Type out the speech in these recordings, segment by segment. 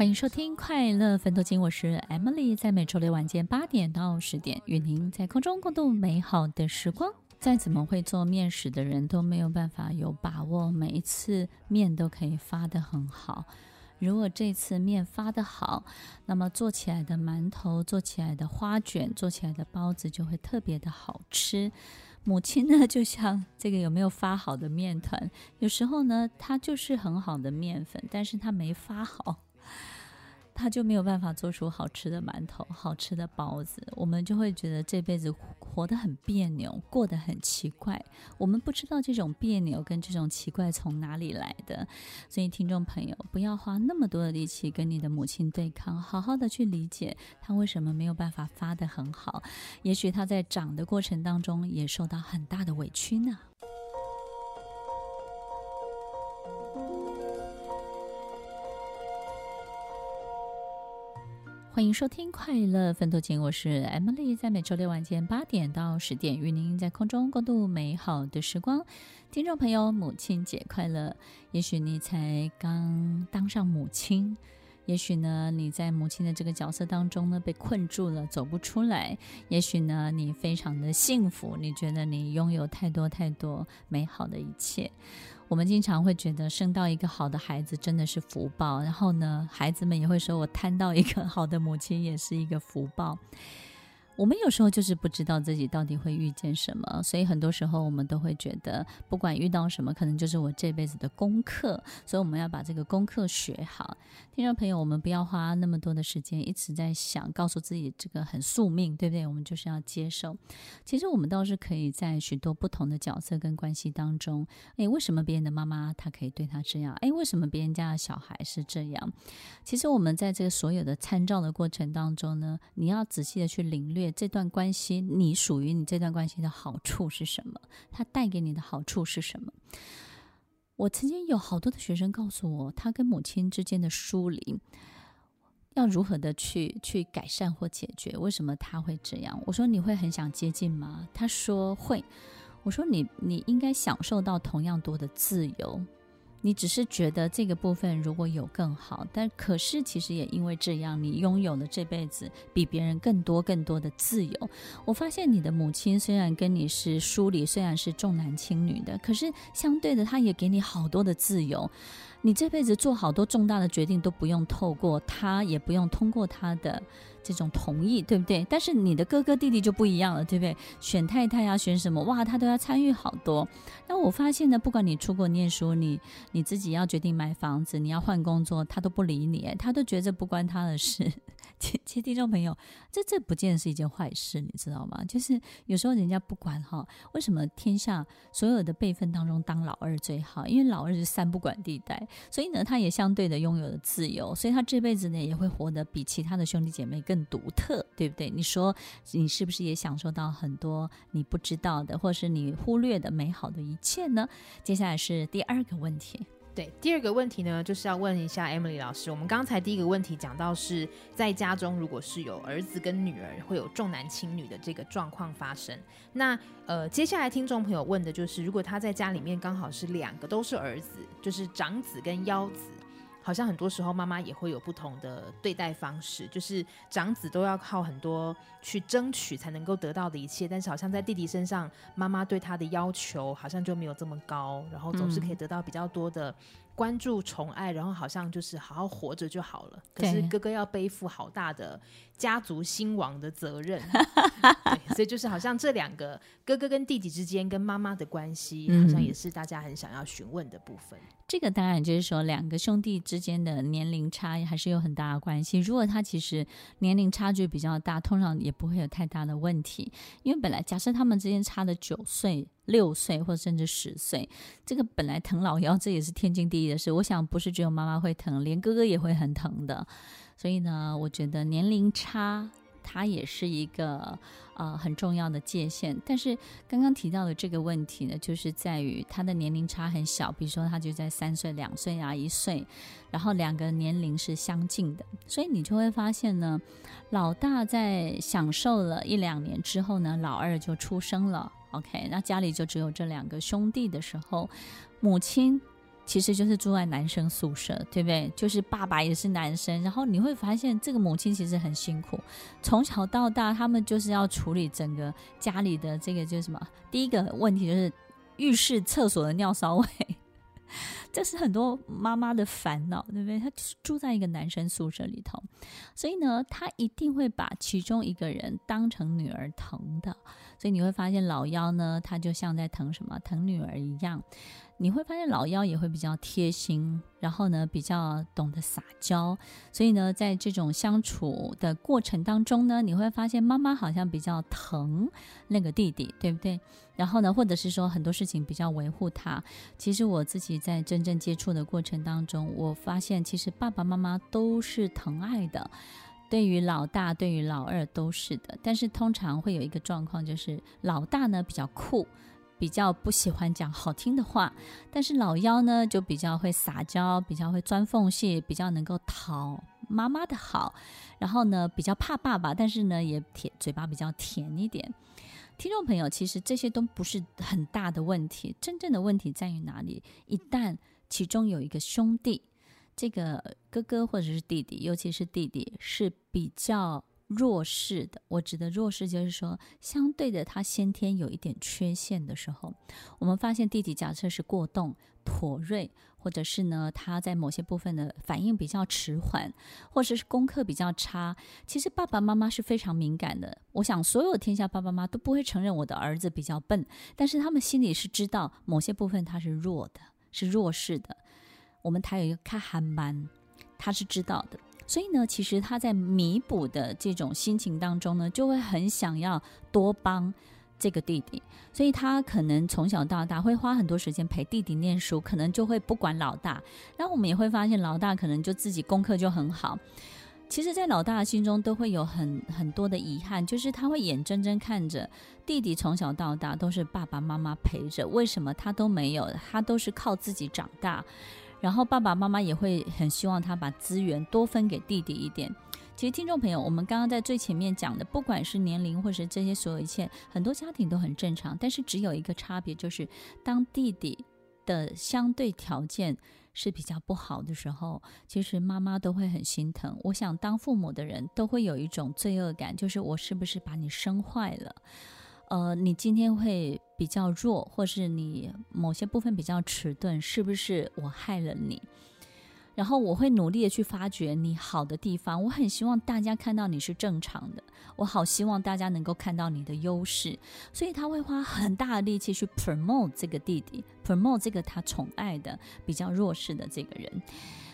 欢迎收听《快乐分多金》，我是 Emily，在每周六晚间八点到十点，与您在空中共度美好的时光。再怎么会做面食的人都没有办法有把握每一次面都可以发得很好。如果这次面发得好，那么做起来的馒头、做起来的花卷、做起来的包子就会特别的好吃。母亲呢，就像这个有没有发好的面团，有时候呢，它就是很好的面粉，但是它没发好。他就没有办法做出好吃的馒头、好吃的包子，我们就会觉得这辈子活得很别扭，过得很奇怪。我们不知道这种别扭跟这种奇怪从哪里来的，所以听众朋友不要花那么多的力气跟你的母亲对抗，好好的去理解她为什么没有办法发得很好。也许她在长的过程当中也受到很大的委屈呢。欢迎收听《快乐分多金》，我是 Emily，在每周六晚间八点到十点，与您在空中共度美好的时光。听众朋友，母亲节快乐！也许你才刚当上母亲，也许呢，你在母亲的这个角色当中呢，被困住了，走不出来。也许呢，你非常的幸福，你觉得你拥有太多太多美好的一切。我们经常会觉得生到一个好的孩子真的是福报，然后呢，孩子们也会说，我摊到一个好的母亲也是一个福报。我们有时候就是不知道自己到底会遇见什么，所以很多时候我们都会觉得，不管遇到什么，可能就是我这辈子的功课。所以我们要把这个功课学好。听众朋友，我们不要花那么多的时间一直在想，告诉自己这个很宿命，对不对？我们就是要接受。其实我们倒是可以在许多不同的角色跟关系当中，诶，为什么别人的妈妈她可以对她这样？诶，为什么别人家的小孩是这样？其实我们在这个所有的参照的过程当中呢，你要仔细的去领略。这段关系，你属于你这段关系的好处是什么？它带给你的好处是什么？我曾经有好多的学生告诉我，他跟母亲之间的疏离，要如何的去去改善或解决？为什么他会这样？我说你会很想接近吗？他说会。我说你你应该享受到同样多的自由。你只是觉得这个部分如果有更好，但可是其实也因为这样，你拥有了这辈子比别人更多更多的自由。我发现你的母亲虽然跟你是疏离，虽然是重男轻女的，可是相对的，她也给你好多的自由。你这辈子做好多重大的决定都不用透过他，也不用通过他的。这种同意对不对？但是你的哥哥弟弟就不一样了，对不对？选太太啊，选什么哇，他都要参与好多。那我发现呢，不管你出国念书，你你自己要决定买房子，你要换工作，他都不理你，他都觉得不关他的事。其实听众朋友，这这不见得是一件坏事，你知道吗？就是有时候人家不管哈，为什么天下所有的辈分当中当老二最好？因为老二是三不管地带，所以呢，他也相对的拥有了自由，所以他这辈子呢也会活得比其他的兄弟姐妹更独特，对不对？你说你是不是也享受到很多你不知道的，或是你忽略的美好的一切呢？接下来是第二个问题。对，第二个问题呢，就是要问一下 Emily 老师。我们刚才第一个问题讲到是在家中，如果是有儿子跟女儿会有重男轻女的这个状况发生。那呃，接下来听众朋友问的就是，如果他在家里面刚好是两个都是儿子，就是长子跟幺子。好像很多时候妈妈也会有不同的对待方式，就是长子都要靠很多去争取才能够得到的一切，但是好像在弟弟身上，妈妈对他的要求好像就没有这么高，然后总是可以得到比较多的关注、宠爱，然后好像就是好好活着就好了。可是哥哥要背负好大的家族兴亡的责任，对，所以就是好像这两个哥哥跟弟弟之间跟妈妈的关系，好像也是大家很想要询问的部分。这个当然就是说，两个兄弟之间的年龄差还是有很大的关系。如果他其实年龄差距比较大，通常也不会有太大的问题。因为本来假设他们之间差的九岁、六岁，或甚至十岁，这个本来疼老幺，这也是天经地义的事。我想不是只有妈妈会疼，连哥哥也会很疼的。所以呢，我觉得年龄差。它也是一个呃很重要的界限，但是刚刚提到的这个问题呢，就是在于他的年龄差很小，比如说他就在三岁、两岁啊、一岁，然后两个年龄是相近的，所以你就会发现呢，老大在享受了一两年之后呢，老二就出生了，OK，那家里就只有这两个兄弟的时候，母亲。其实就是住在男生宿舍，对不对？就是爸爸也是男生，然后你会发现这个母亲其实很辛苦，从小到大他们就是要处理整个家里的这个就什么？第一个问题就是浴室、厕所的尿骚味。这是很多妈妈的烦恼，对不对？她住在一个男生宿舍里头，所以呢，她一定会把其中一个人当成女儿疼的。所以你会发现老幺呢，他就像在疼什么？疼女儿一样。你会发现老幺也会比较贴心，然后呢，比较懂得撒娇。所以呢，在这种相处的过程当中呢，你会发现妈妈好像比较疼那个弟弟，对不对？然后呢，或者是说很多事情比较维护他。其实我自己在真正接触的过程当中，我发现其实爸爸妈妈都是疼爱的，对于老大，对于老二都是的。但是通常会有一个状况，就是老大呢比较酷。比较不喜欢讲好听的话，但是老幺呢就比较会撒娇，比较会钻缝隙，比较能够讨妈妈的好。然后呢比较怕爸爸，但是呢也甜，嘴巴比较甜一点。听众朋友，其实这些都不是很大的问题，真正的问题在于哪里？一旦其中有一个兄弟，这个哥哥或者是弟弟，尤其是弟弟是比较。弱势的，我指的弱势就是说，相对的，他先天有一点缺陷的时候，我们发现弟弟假设是过动、妥瑞，或者是呢，他在某些部分的反应比较迟缓，或者是功课比较差，其实爸爸妈妈是非常敏感的。我想，所有天下爸爸妈妈都不会承认我的儿子比较笨，但是他们心里是知道某些部分他是弱的，是弱势的。我们台有一个卡韩班，他是知道的。所以呢，其实他在弥补的这种心情当中呢，就会很想要多帮这个弟弟，所以他可能从小到大会花很多时间陪弟弟念书，可能就会不管老大。然后我们也会发现，老大可能就自己功课就很好。其实，在老大心中都会有很很多的遗憾，就是他会眼睁睁看着弟弟从小到大都是爸爸妈妈陪着，为什么他都没有？他都是靠自己长大。然后爸爸妈妈也会很希望他把资源多分给弟弟一点。其实听众朋友，我们刚刚在最前面讲的，不管是年龄或是这些所有一切，很多家庭都很正常。但是只有一个差别，就是当弟弟的相对条件是比较不好的时候，其实妈妈都会很心疼。我想当父母的人都会有一种罪恶感，就是我是不是把你生坏了？呃，你今天会比较弱，或是你某些部分比较迟钝，是不是我害了你？然后我会努力的去发掘你好的地方。我很希望大家看到你是正常的，我好希望大家能够看到你的优势，所以他会花很大的力气去 promote 这个弟弟，promote 这个他宠爱的比较弱势的这个人。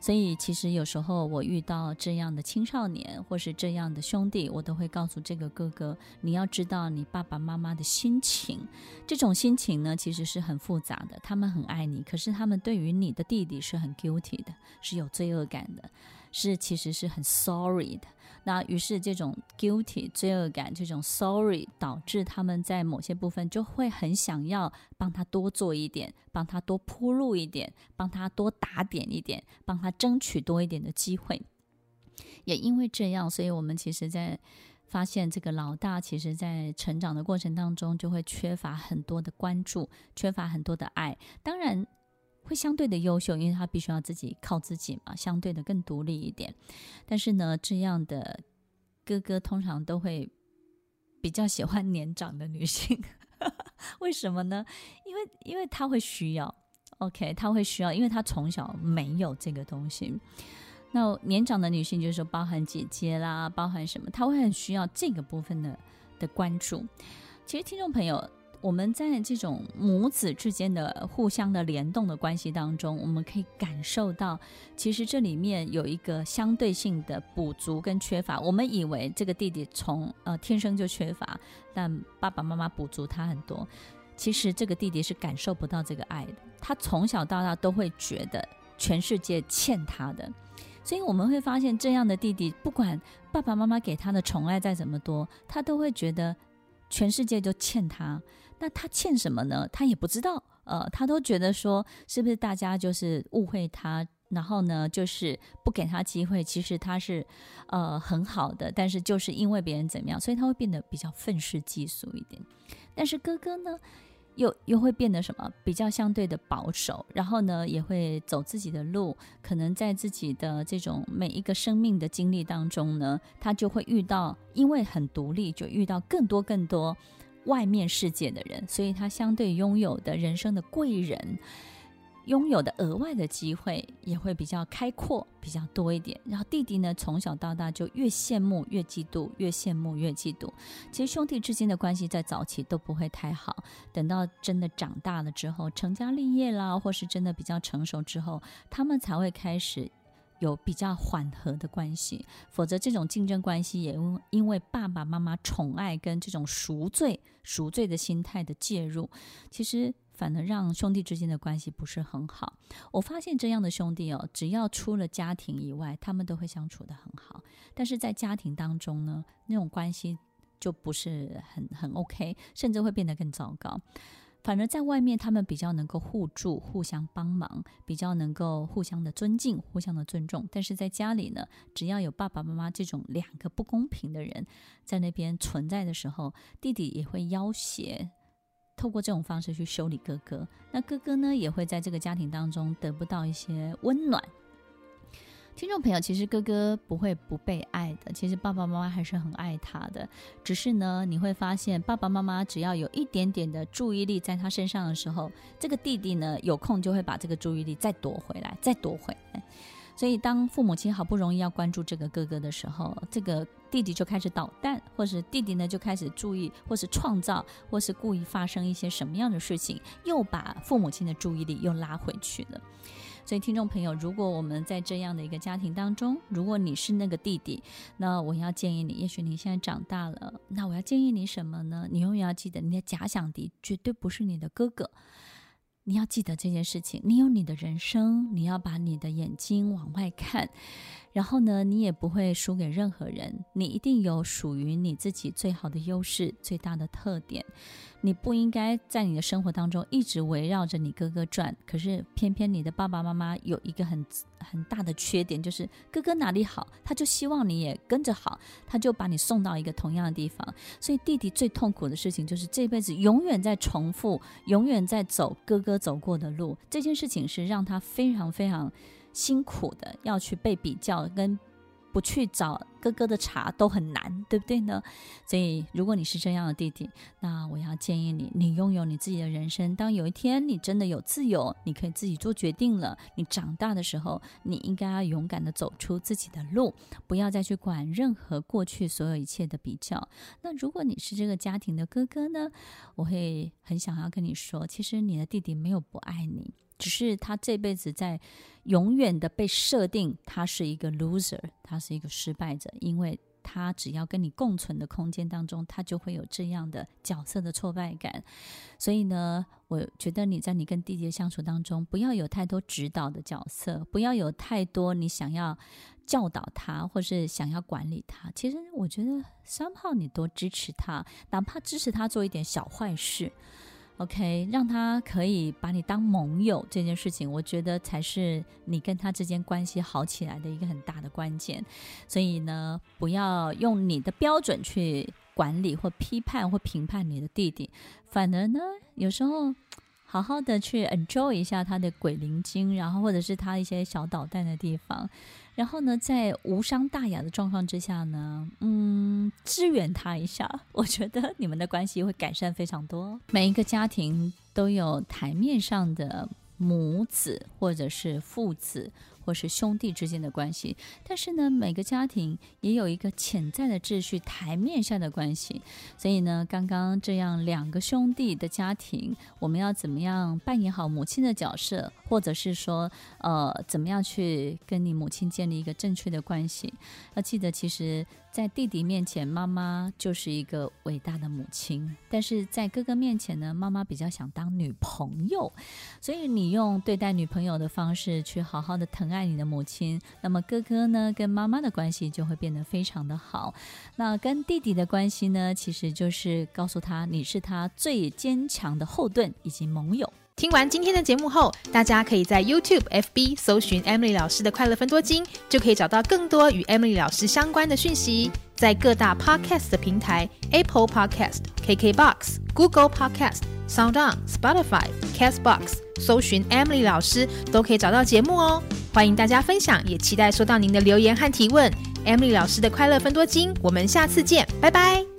所以，其实有时候我遇到这样的青少年，或是这样的兄弟，我都会告诉这个哥哥：你要知道你爸爸妈妈的心情。这种心情呢，其实是很复杂的。他们很爱你，可是他们对于你的弟弟是很 guilty 的，是有罪恶感的，是其实是很 sorry 的。那于是这种 guilty 罪恶感，这种 sorry 导致他们在某些部分就会很想要帮他多做一点，帮他多铺路一点，帮他多打点一点，帮他争取多一点的机会。也因为这样，所以我们其实在发现这个老大，其实在成长的过程当中就会缺乏很多的关注，缺乏很多的爱。当然。会相对的优秀，因为他必须要自己靠自己嘛，相对的更独立一点。但是呢，这样的哥哥通常都会比较喜欢年长的女性，为什么呢？因为因为他会需要，OK，他会需要，因为他从小没有这个东西。那年长的女性就是说，包含姐姐啦，包含什么，他会很需要这个部分的的关注。其实听众朋友。我们在这种母子之间的互相的联动的关系当中，我们可以感受到，其实这里面有一个相对性的补足跟缺乏。我们以为这个弟弟从呃天生就缺乏，但爸爸妈妈补足他很多。其实这个弟弟是感受不到这个爱的，他从小到大都会觉得全世界欠他的。所以我们会发现，这样的弟弟不管爸爸妈妈给他的宠爱再怎么多，他都会觉得全世界都欠他。那他欠什么呢？他也不知道，呃，他都觉得说，是不是大家就是误会他，然后呢，就是不给他机会。其实他是，呃，很好的，但是就是因为别人怎么样，所以他会变得比较愤世嫉俗一点。但是哥哥呢，又又会变得什么？比较相对的保守，然后呢，也会走自己的路。可能在自己的这种每一个生命的经历当中呢，他就会遇到，因为很独立，就遇到更多更多外面世界的人，所以他相对拥有的人生的贵人。拥有的额外的机会也会比较开阔，比较多一点。然后弟弟呢，从小到大就越羡慕越嫉妒，越羡慕越嫉妒。其实兄弟之间的关系在早期都不会太好，等到真的长大了之后，成家立业啦，或是真的比较成熟之后，他们才会开始有比较缓和的关系。否则这种竞争关系也因为爸爸妈妈宠爱跟这种赎罪、赎罪的心态的介入，其实。反而让兄弟之间的关系不是很好。我发现这样的兄弟哦，只要出了家庭以外，他们都会相处得很好。但是在家庭当中呢，那种关系就不是很很 OK，甚至会变得更糟糕。反而在外面，他们比较能够互助、互相帮忙，比较能够互相的尊敬、互相的尊重。但是在家里呢，只要有爸爸妈妈这种两个不公平的人在那边存在的时候，弟弟也会要挟。透过这种方式去修理哥哥，那哥哥呢也会在这个家庭当中得不到一些温暖。听众朋友，其实哥哥不会不被爱的，其实爸爸妈妈还是很爱他的。只是呢，你会发现爸爸妈妈只要有一点点的注意力在他身上的时候，这个弟弟呢有空就会把这个注意力再夺回来，再夺回来。所以，当父母亲好不容易要关注这个哥哥的时候，这个弟弟就开始捣蛋，或是弟弟呢就开始注意，或是创造，或是故意发生一些什么样的事情，又把父母亲的注意力又拉回去了。所以，听众朋友，如果我们在这样的一个家庭当中，如果你是那个弟弟，那我要建议你，也许你现在长大了，那我要建议你什么呢？你永远要记得，你的假想敌绝对不是你的哥哥。你要记得这件事情，你有你的人生，你要把你的眼睛往外看，然后呢，你也不会输给任何人，你一定有属于你自己最好的优势、最大的特点。你不应该在你的生活当中一直围绕着你哥哥转，可是偏偏你的爸爸妈妈有一个很很大的缺点，就是哥哥哪里好，他就希望你也跟着好，他就把你送到一个同样的地方。所以弟弟最痛苦的事情就是这辈子永远在重复，永远在走哥哥走过的路。这件事情是让他非常非常辛苦的，要去被比较跟。不去找哥哥的茬都很难，对不对呢？所以，如果你是这样的弟弟，那我要建议你，你拥有你自己的人生。当有一天你真的有自由，你可以自己做决定了。你长大的时候，你应该要勇敢地走出自己的路，不要再去管任何过去所有一切的比较。那如果你是这个家庭的哥哥呢？我会很想要跟你说，其实你的弟弟没有不爱你。只是他这辈子在永远的被设定，他是一个 loser，他是一个失败者，因为他只要跟你共存的空间当中，他就会有这样的角色的挫败感。所以呢，我觉得你在你跟弟弟的相处当中，不要有太多指导的角色，不要有太多你想要教导他或是想要管理他。其实我觉得三号你多支持他，哪怕支持他做一点小坏事。OK，让他可以把你当盟友这件事情，我觉得才是你跟他之间关系好起来的一个很大的关键。所以呢，不要用你的标准去管理或批判或评判你的弟弟，反而呢，有时候好好的去 enjoy 一下他的鬼灵精，然后或者是他一些小捣蛋的地方。然后呢，在无伤大雅的状况之下呢，嗯，支援他一下，我觉得你们的关系会改善非常多。每一个家庭都有台面上的母子或者是父子。或是兄弟之间的关系，但是呢，每个家庭也有一个潜在的秩序，台面下的关系。所以呢，刚刚这样两个兄弟的家庭，我们要怎么样扮演好母亲的角色，或者是说，呃，怎么样去跟你母亲建立一个正确的关系？要记得，其实。在弟弟面前，妈妈就是一个伟大的母亲；但是在哥哥面前呢，妈妈比较想当女朋友。所以你用对待女朋友的方式去好好的疼爱爱你的母亲，那么哥哥呢，跟妈妈的关系就会变得非常的好。那跟弟弟的关系呢，其实就是告诉他，你是他最坚强的后盾以及盟友。听完今天的节目后，大家可以在 YouTube、FB 搜寻 Emily 老师的快乐分多金，就可以找到更多与 Emily 老师相关的讯息。在各大 Podcast 的平台，Apple Podcast、KKBox、Google Podcast。SoundOn、Spotify、Castbox，搜寻 Emily 老师都可以找到节目哦。欢迎大家分享，也期待收到您的留言和提问。Emily 老师的快乐分多金，我们下次见，拜拜。